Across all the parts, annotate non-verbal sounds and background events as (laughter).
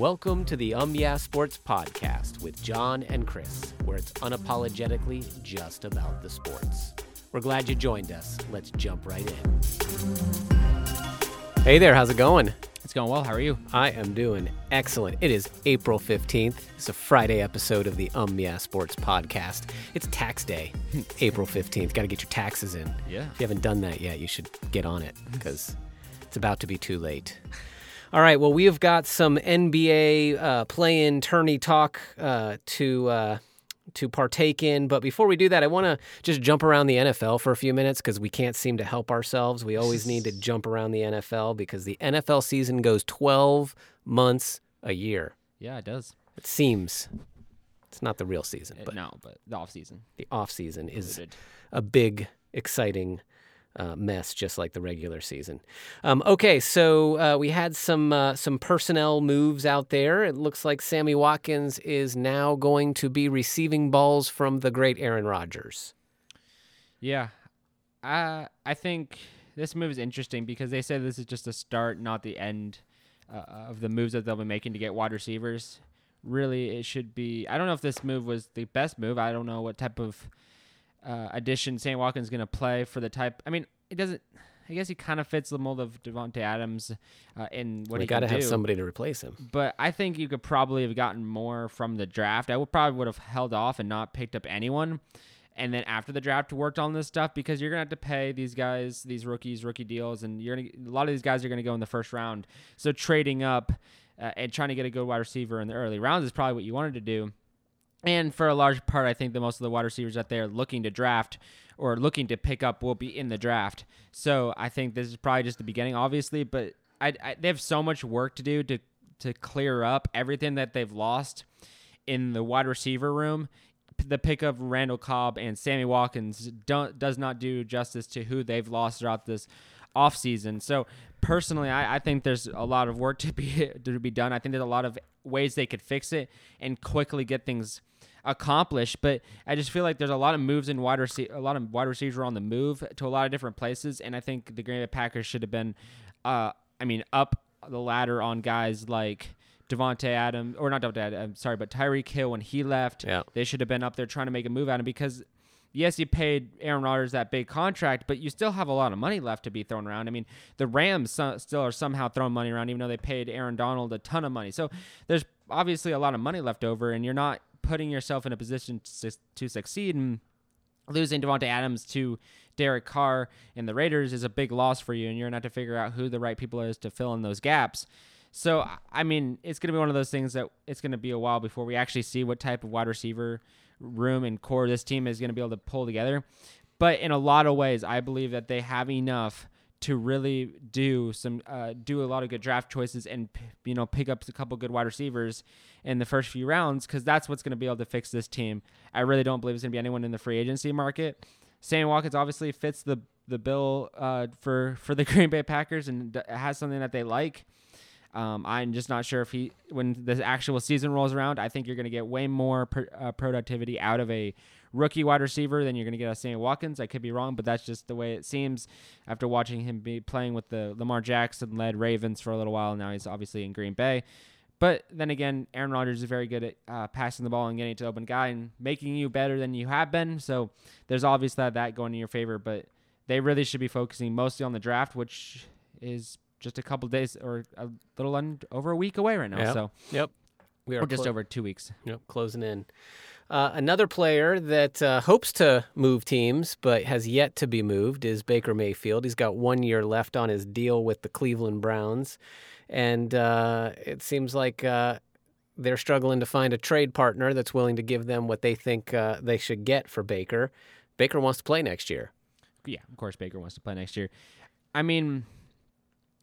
Welcome to the Um Yeah Sports Podcast with John and Chris, where it's unapologetically just about the sports. We're glad you joined us. Let's jump right in. Hey there, how's it going? It's going well. How are you? I am doing excellent. It is April 15th. It's a Friday episode of the Um Yeah Sports Podcast. It's tax day, (laughs) April 15th. Got to get your taxes in. Yeah. If you haven't done that yet, you should get on it because it's about to be too late. (laughs) All right. Well, we have got some NBA uh, play-in tourney talk uh, to uh, to partake in, but before we do that, I want to just jump around the NFL for a few minutes because we can't seem to help ourselves. We always need to jump around the NFL because the NFL season goes 12 months a year. Yeah, it does. It seems it's not the real season, Uh, but no, but the off season. the off season is a big, exciting uh, mess, just like the regular season. Um, okay, so uh, we had some uh, some personnel moves out there. It looks like Sammy Watkins is now going to be receiving balls from the great Aaron Rodgers. Yeah. I I think this move is interesting because they said this is just a start, not the end uh, of the moves that they'll be making to get wide receivers. Really, it should be. I don't know if this move was the best move. I don't know what type of uh, addition Sam Watkins going to play for the type. I mean, it doesn't. I guess he kind of fits the mold of Davante Adams uh, in what we he got to have do. somebody to replace him. but I think you could probably have gotten more from the draft. I would probably would have held off and not picked up anyone, and then after the draft worked on this stuff because you're gonna have to pay these guys these rookies rookie deals, and you're gonna a lot of these guys are gonna go in the first round. So trading up uh, and trying to get a good wide receiver in the early rounds is probably what you wanted to do. And for a large part, I think that most of the wide receivers that they're looking to draft or looking to pick up will be in the draft. So I think this is probably just the beginning, obviously, but I, I, they have so much work to do to to clear up everything that they've lost in the wide receiver room. The pick of Randall Cobb and Sammy Watkins don't, does not do justice to who they've lost throughout this offseason. So personally, I, I think there's a lot of work to be (laughs) to be done. I think there's a lot of ways they could fix it and quickly get things accomplished. But I just feel like there's a lot of moves in wide receiver, a lot of wide receivers are on the move to a lot of different places, and I think the Green Bay Packers should have been, uh, I mean, up the ladder on guys like. Davante Adams, or not Davante Adams, I'm sorry, but Tyreek Hill when he left, Yeah. they should have been up there trying to make a move at him because yes, you paid Aaron Rodgers that big contract, but you still have a lot of money left to be thrown around. I mean, the Rams still are somehow throwing money around, even though they paid Aaron Donald a ton of money. So there's obviously a lot of money left over, and you're not putting yourself in a position to, to succeed. And losing Davante Adams to Derek Carr and the Raiders is a big loss for you, and you're gonna have to figure out who the right people is to fill in those gaps. So I mean, it's gonna be one of those things that it's gonna be a while before we actually see what type of wide receiver room and core this team is gonna be able to pull together. But in a lot of ways, I believe that they have enough to really do some uh, do a lot of good draft choices and you know pick up a couple good wide receivers in the first few rounds because that's what's going to be able to fix this team. I really don't believe it's going to be anyone in the free agency market. Sammy Watkins obviously fits the the bill uh, for for the (laughs) Green Bay Packers and has something that they like. Um, I'm just not sure if he, when the actual season rolls around, I think you're going to get way more uh, productivity out of a rookie wide receiver than you're going to get out of Sammy Watkins. I could be wrong, but that's just the way it seems after watching him be playing with the Lamar Jackson led Ravens for a little while. Now he's obviously in Green Bay. But then again, Aaron Rodgers is very good at uh, passing the ball and getting it to open guy and making you better than you have been. So there's obviously that going in your favor, but they really should be focusing mostly on the draft, which is just a couple days or a little un- over a week away right now. Yep. So Yep. We or just clo- over two weeks. Yep, closing in. Uh, another player that uh, hopes to move teams but has yet to be moved is Baker Mayfield. He's got one year left on his deal with the Cleveland Browns, and uh, it seems like uh, they're struggling to find a trade partner that's willing to give them what they think uh, they should get for Baker. Baker wants to play next year. Yeah, of course Baker wants to play next year. I mean,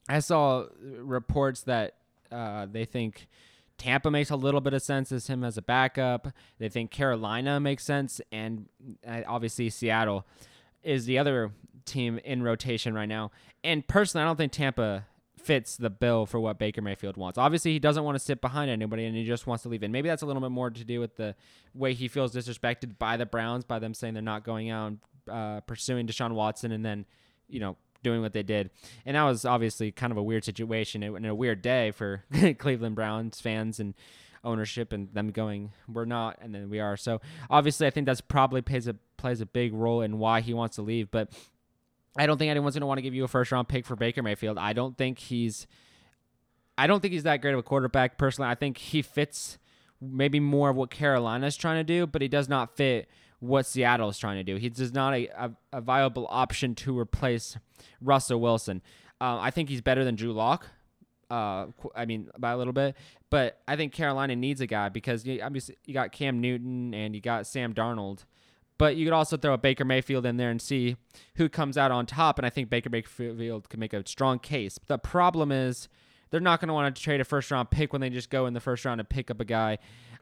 I saw reports that uh, they think Tampa makes a little bit of sense as him as a backup. They think Carolina makes sense, and uh, obviously Seattle is the other team in rotation right now. And personally, I don't think Tampa fits the bill for what Baker Mayfield wants. Obviously, he doesn't want to sit behind anybody and he just wants to leave. And maybe that's a little bit more to do with the way he feels disrespected by the Browns by them saying they're not going out and uh, pursuing Deshaun Watson and then, you know, doing what they did. And that was obviously kind of a weird situation and a weird day for (laughs) Cleveland Browns fans and ownership and them going we're not and then we are. So obviously I think that's probably plays a plays a big role in why he wants to leave, but I don't think anyone's going to want to give you a first round pick for Baker Mayfield. I don't think he's I don't think he's that great of a quarterback personally. I think he fits maybe more of what Carolina's trying to do, but he does not fit what Seattle is trying to do. He does not a, a, a viable option to replace Russell Wilson. Uh, I think he's better than Drew Lock. Uh, I mean, by a little bit, but I think Carolina needs a guy because you, obviously you got Cam Newton and you got Sam Darnold, but you could also throw a Baker Mayfield in there and see who comes out on top. And I think Baker Mayfield can make a strong case. The problem is they're not going to want to trade a first round pick when they just go in the first round and pick up a guy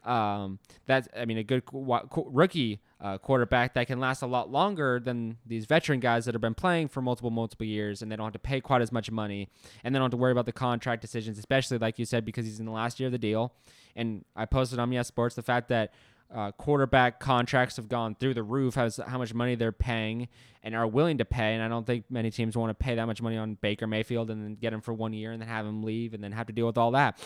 um, that's I mean a good rookie uh, quarterback that can last a lot longer than these veteran guys that have been playing for multiple multiple years and they don't have to pay quite as much money and they don't have to worry about the contract decisions especially like you said because he's in the last year of the deal. And I posted on Yes Sports the fact that uh, quarterback contracts have gone through the roof as how much money they're paying and are willing to pay. And I don't think many teams want to pay that much money on Baker Mayfield and then get him for one year and then have him leave and then have to deal with all that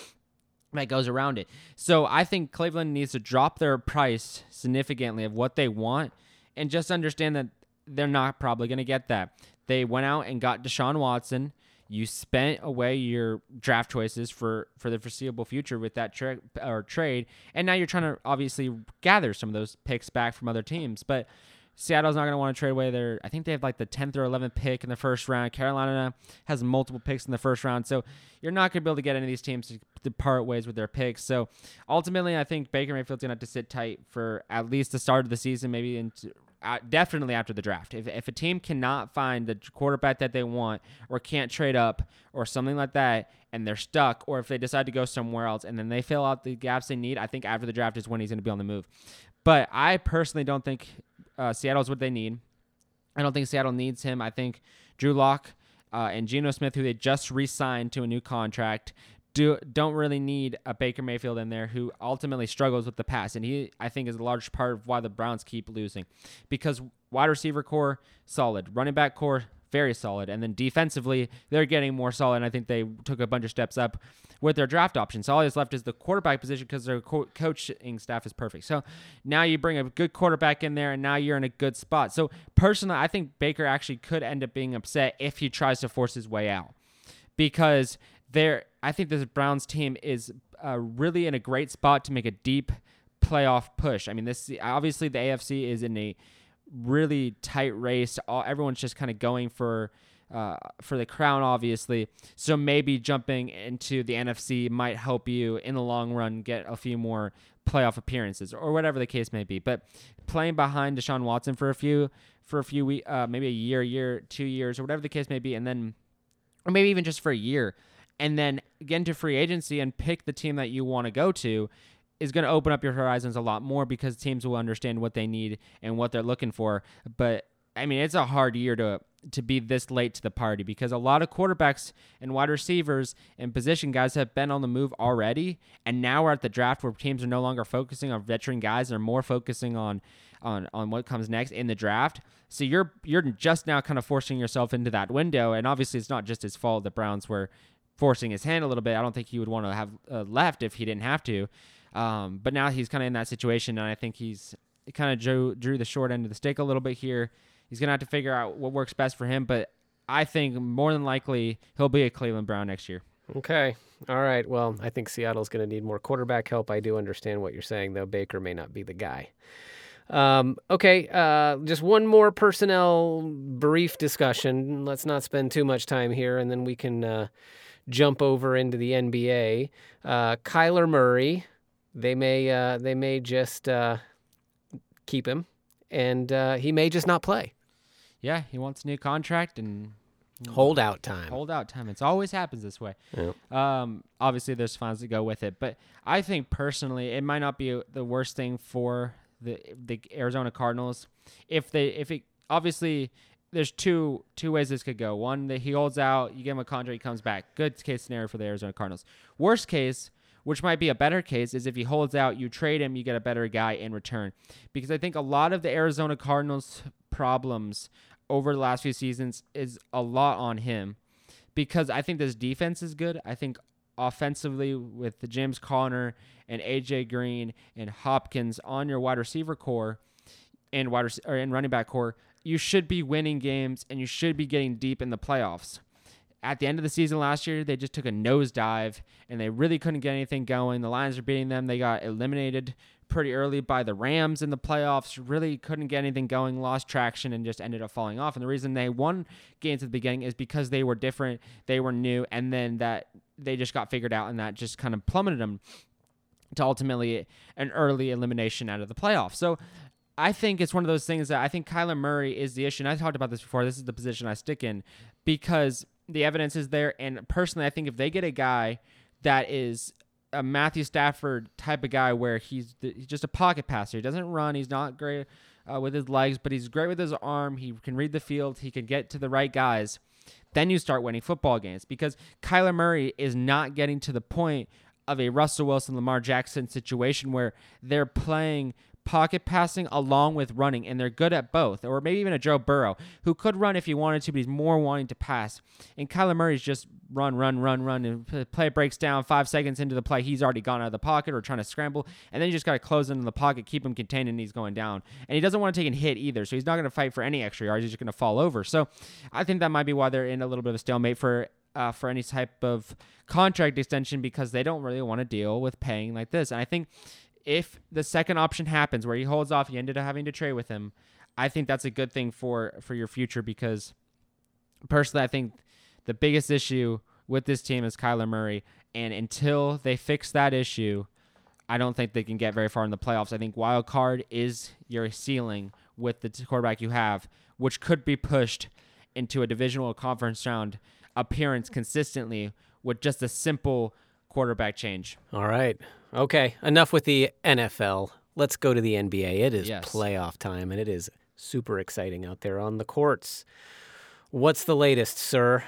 that goes around it. So I think Cleveland needs to drop their price significantly of what they want and just understand that they're not probably going to get that. They went out and got Deshaun Watson. You spent away your draft choices for for the foreseeable future with that tra- or trade, and now you're trying to obviously gather some of those picks back from other teams. But Seattle's not going to want to trade away their. I think they have like the 10th or 11th pick in the first round. Carolina has multiple picks in the first round, so you're not going to be able to get any of these teams to, to part ways with their picks. So ultimately, I think Baker Mayfield's going to have to sit tight for at least the start of the season, maybe into uh, definitely after the draft. If, if a team cannot find the quarterback that they want or can't trade up or something like that and they're stuck, or if they decide to go somewhere else and then they fill out the gaps they need, I think after the draft is when he's going to be on the move. But I personally don't think uh, Seattle's what they need. I don't think Seattle needs him. I think Drew Lock uh, and Geno Smith, who they just re-signed to a new contract, do don't really need a Baker Mayfield in there who ultimately struggles with the pass, and he I think is a large part of why the Browns keep losing, because wide receiver core solid, running back core very solid. And then defensively, they're getting more solid. And I think they took a bunch of steps up with their draft options. So all that's left is the quarterback position because their co- coaching staff is perfect. So now you bring a good quarterback in there, and now you're in a good spot. So personally, I think Baker actually could end up being upset if he tries to force his way out because there. I think this Browns team is uh, really in a great spot to make a deep playoff push. I mean, this obviously the AFC is in a really tight race. All everyone's just kind of going for uh, for the crown, obviously. So maybe jumping into the NFC might help you in the long run get a few more playoff appearances or whatever the case may be. But playing behind Deshaun Watson for a few for a few weeks, uh, maybe a year, year, two years, or whatever the case may be, and then or maybe even just for a year, and then get into free agency and pick the team that you want to go to is going to open up your horizons a lot more because teams will understand what they need and what they're looking for. But I mean, it's a hard year to to be this late to the party because a lot of quarterbacks and wide receivers and position guys have been on the move already, and now we're at the draft where teams are no longer focusing on veteran guys; they're more focusing on on on what comes next in the draft. So you're you're just now kind of forcing yourself into that window, and obviously it's not just his fault. The Browns were forcing his hand a little bit. I don't think he would want to have uh, left if he didn't have to. Um, but now he's kind of in that situation, and I think he's kind of drew drew the short end of the stick a little bit here. He's gonna have to figure out what works best for him, but I think more than likely he'll be a Cleveland Brown next year. Okay. All right. Well, I think Seattle's going to need more quarterback help. I do understand what you're saying, though. Baker may not be the guy. Um, okay. Uh, just one more personnel brief discussion. Let's not spend too much time here, and then we can uh, jump over into the NBA. Uh, Kyler Murray they may uh, they may just uh, keep him, and uh, he may just not play. Yeah, he wants a new contract and hold out time. Hold out time. It's always happens this way. Yeah. Um, obviously, there's fans that go with it, but I think personally, it might not be the worst thing for the the Arizona Cardinals if they if it obviously there's two two ways this could go. One that he holds out, you give him a contract, he comes back. Good case scenario for the Arizona Cardinals. Worst case, which might be a better case, is if he holds out, you trade him, you get a better guy in return. Because I think a lot of the Arizona Cardinals' problems over the last few seasons is a lot on him because I think this defense is good. I think offensively with the James Conner and AJ Green and Hopkins on your wide receiver core and wide or in running back core, you should be winning games and you should be getting deep in the playoffs. At the end of the season last year, they just took a nosedive and they really couldn't get anything going. The Lions are beating them. They got eliminated pretty early by the Rams in the playoffs. Really couldn't get anything going, lost traction, and just ended up falling off. And the reason they won games at the beginning is because they were different, they were new, and then that they just got figured out, and that just kind of plummeted them to ultimately an early elimination out of the playoffs. So I think it's one of those things that I think Kyler Murray is the issue. And I talked about this before. This is the position I stick in because the evidence is there. And personally, I think if they get a guy that is a Matthew Stafford type of guy where he's, he's just a pocket passer, he doesn't run, he's not great uh, with his legs, but he's great with his arm. He can read the field, he can get to the right guys. Then you start winning football games because Kyler Murray is not getting to the point of a Russell Wilson, Lamar Jackson situation where they're playing pocket passing along with running, and they're good at both. Or maybe even a Joe Burrow, who could run if he wanted to, but he's more wanting to pass. And Kyler Murray's just run, run, run, run, and the play breaks down five seconds into the play. He's already gone out of the pocket or trying to scramble, and then you just got to close into the pocket, keep him contained, and he's going down. And he doesn't want to take a hit either, so he's not going to fight for any extra yards. He's just going to fall over. So I think that might be why they're in a little bit of a stalemate for uh, for any type of contract extension because they don't really want to deal with paying like this. And I think if the second option happens where he holds off, you ended up having to trade with him. I think that's a good thing for for your future because personally, I think the biggest issue with this team is Kyler Murray, and until they fix that issue, I don't think they can get very far in the playoffs. I think wild card is your ceiling with the quarterback you have, which could be pushed into a divisional conference round appearance consistently with just a simple quarterback change. All right. Okay. Enough with the NFL. Let's go to the NBA. It is Yes. playoff time, and it is super exciting out there on the courts. What's the latest, sir?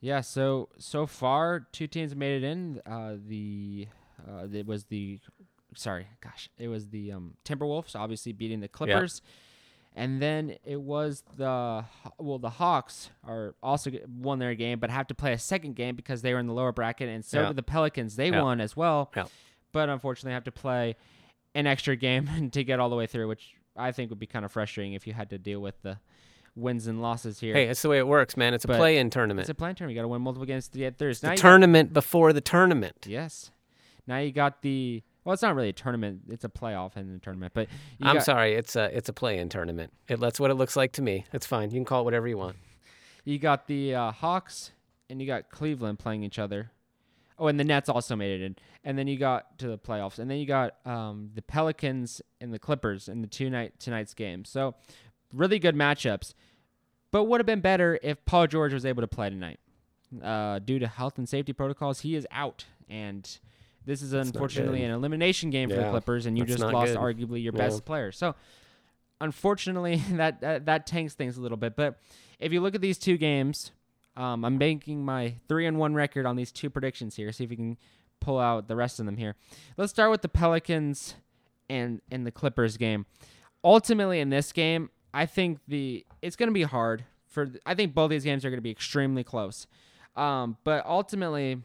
Yeah, so so far two teams made it in. Uh, the uh, it was the sorry, gosh, it was the um, Timberwolves obviously beating the Clippers, and then it was the well the Hawks are also won their game, but have to play a second game because they were in the lower bracket, and so Yeah. did the Pelicans. They Yeah. won as well, Yeah. but unfortunately have to play an extra game (laughs) to get all the way through, which I think would be kind of frustrating if you had to deal with the wins and losses here. Hey, that's the way it works, man. It's a But play-in tournament. It's a play-in tournament. You got to win multiple games to get through. Now the you got- tournament before the tournament. Yes. Now you got the well, it's not really a tournament. It's a playoff and a tournament. But you I'm got, sorry, it's a it's a play-in tournament. It, that's what it looks like to me. It's fine. You can call it whatever you want. you got the uh, Hawks and you got Cleveland playing each other. Oh, and the Nets also made it in. And then you got to the playoffs. And then you got um, the Pelicans and the Clippers in the two night tonight's game. So really good matchups. But would have been better if Paul George was able to play tonight. Uh, due to health and safety protocols, he is out. And this is unfortunately an elimination game for the Clippers, and you that's just lost good. arguably your Yeah. best player. So unfortunately, (laughs) that, that that tanks things a little bit. But if you look at these two games, um, I'm banking my three and one record on these two predictions here. See if we can pull out the rest of them here. Let's start with the Pelicans and and the Clippers game. Ultimately, in this game, I think the it's going to be hard for. I think both these games are going to be extremely close. Um, but ultimately,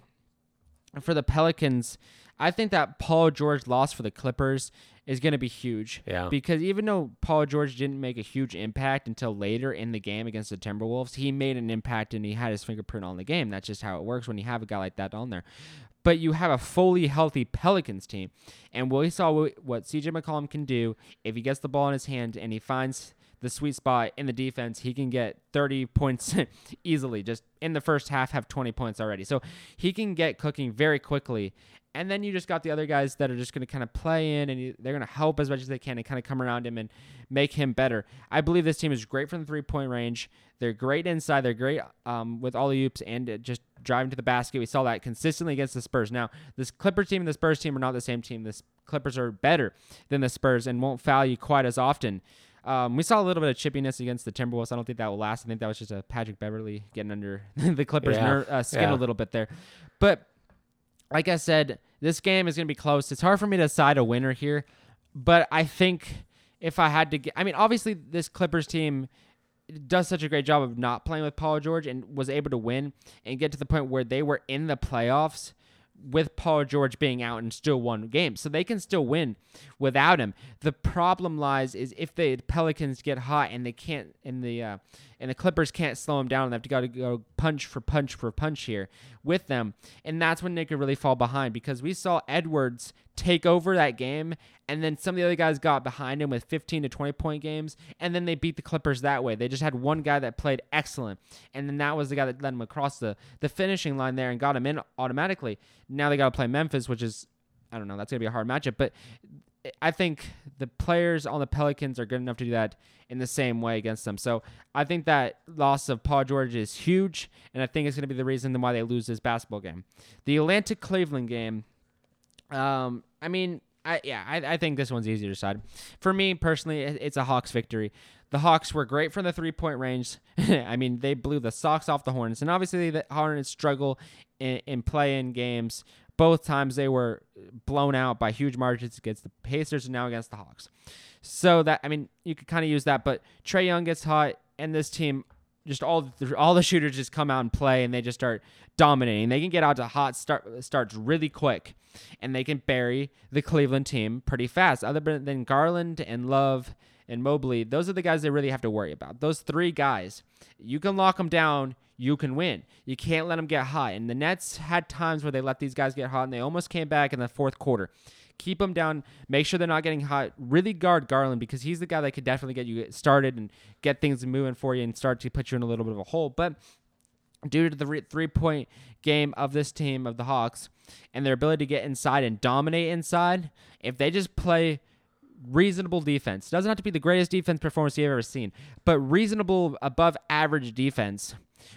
for the Pelicans, I think that Paul George loss for the Clippers is going to be huge. Yeah. Because even though Paul George didn't make a huge impact until later in the game against the Timberwolves, he made an impact and he had his fingerprint on the game. That's just how it works when you have a guy like that on there. But you have a fully healthy Pelicans team. And we saw what what CJ McCollum can do if he gets the ball in his hand and he finds the sweet spot in the defense, he can get 30 (laughs) points easily. Just in the first half, have 20 points already. So he can get cooking very quickly. And then you just got the other guys that are just going to kind of play in and they're going to help as much as they can and kind of come around him and make him better. I believe this team is great from the three point range. They're great inside. They're great um, with all the oops and just driving to the basket. We saw that consistently against the Spurs. Now, this Clippers team and the Spurs team are not the same team. The Clippers are better than the Spurs and won't foul you quite as often. Um, we saw a little bit of chippiness against the Timberwolves. I don't think that will last. I think that was just a Patrick Beverley getting under (laughs) the Clippers' Yeah. ner- uh, skin Yeah. a little bit there. But like I said, this game is going to be close. It's hard for me to decide a winner here, but I think if I had to get, I mean, obviously this Clippers team does such a great job of not playing with Paul George and was able to win and get to the point where they were in the playoffs with Paul George being out and still won games. So they can still win without him. The problem lies is if the Pelicans get hot and they can't and the uh, and the Clippers can't slow them down and they have to go to go punch for punch for punch here with them. And that's when they could really fall behind because we saw Edwards take over that game and then some of the other guys got behind him with 15 to 20 point games and then they beat the Clippers that way. They just had one guy that played excellent and then that was the guy that led them across the the finishing line there and got him in automatically. Now they got to play Memphis which is I don't know, that's going to be a hard matchup, but I think the players on the Pelicans are good enough to do that in the same way against them. So I think that loss of Paul George is huge, and I think it's going to be the reason why they lose this basketball game. The Atlanta Cleveland game, um, I mean, I, yeah, I, I think this one's easier to decide. For me personally, it's a Hawks victory. The Hawks were great from the three point range. (laughs) I mean, they blew the socks off the Hornets, and obviously the Hornets struggle in, in play in games both times they were blown out by huge margins against the Pacers and now against the Hawks. So that I mean, you could kind of use that, but Trae Young gets hot, and this team just all the, all the shooters just come out and play, and they just start dominating. They can get out to hot start starts really quick, and they can bury the Cleveland team pretty fast. Other than Garland and Love and Mobley, those are the guys they really have to worry about. Those three guys, you can lock them down you can win. You can't let them get hot. And the Nets had times where they let these guys get hot and they almost came back in the fourth quarter. Keep them down. Make sure they're not getting hot. Really guard Garland because he's the guy that could definitely get you started and get things moving for you and start to put you in a little bit of a hole. But due to the three point game of this team of the Hawks and their ability to get inside and dominate inside, if they just play reasonable defense, doesn't have to be the greatest defense performance you've ever seen, but reasonable above average defense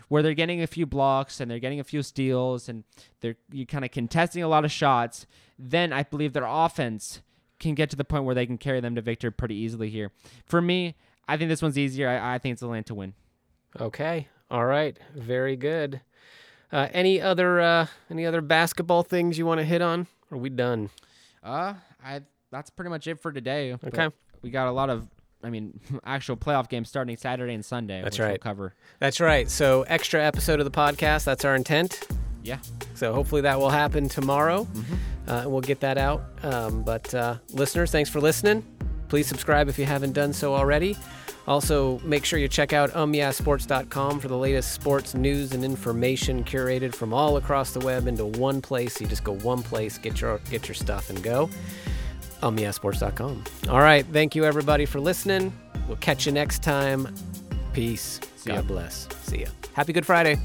where they're getting a few blocks and they're getting a few steals and they're you kind of contesting a lot of shots, then I believe their offense can get to the point where they can carry them to victory pretty easily here. For me, I think this one's easier. I, I think it's Atlanta to win. Okay. All right. Very good. Uh, any other uh, any other basketball things you want to hit on? Are we done? Uh, I that's pretty much it for today. Okay. We got a lot of I mean, (laughs) actual playoff games starting Saturday and Sunday. That's right. We'll cover. That's right. So extra episode of the podcast. That's our intent. Yeah. So hopefully that will happen tomorrow. Mm-hmm. Uh, and we'll get that out. Um, but uh, listeners, thanks for listening. Please subscribe if you haven't done so already. Also, make sure you check out umyeahsports.com for the latest sports news and information curated from all across the web into one place. You just go one place, get your get your stuff, and go umyeahsports.com. All right. Thank you, everybody, for listening. We'll catch you next time. Peace. See God ya. bless. See ya. Happy Good Friday.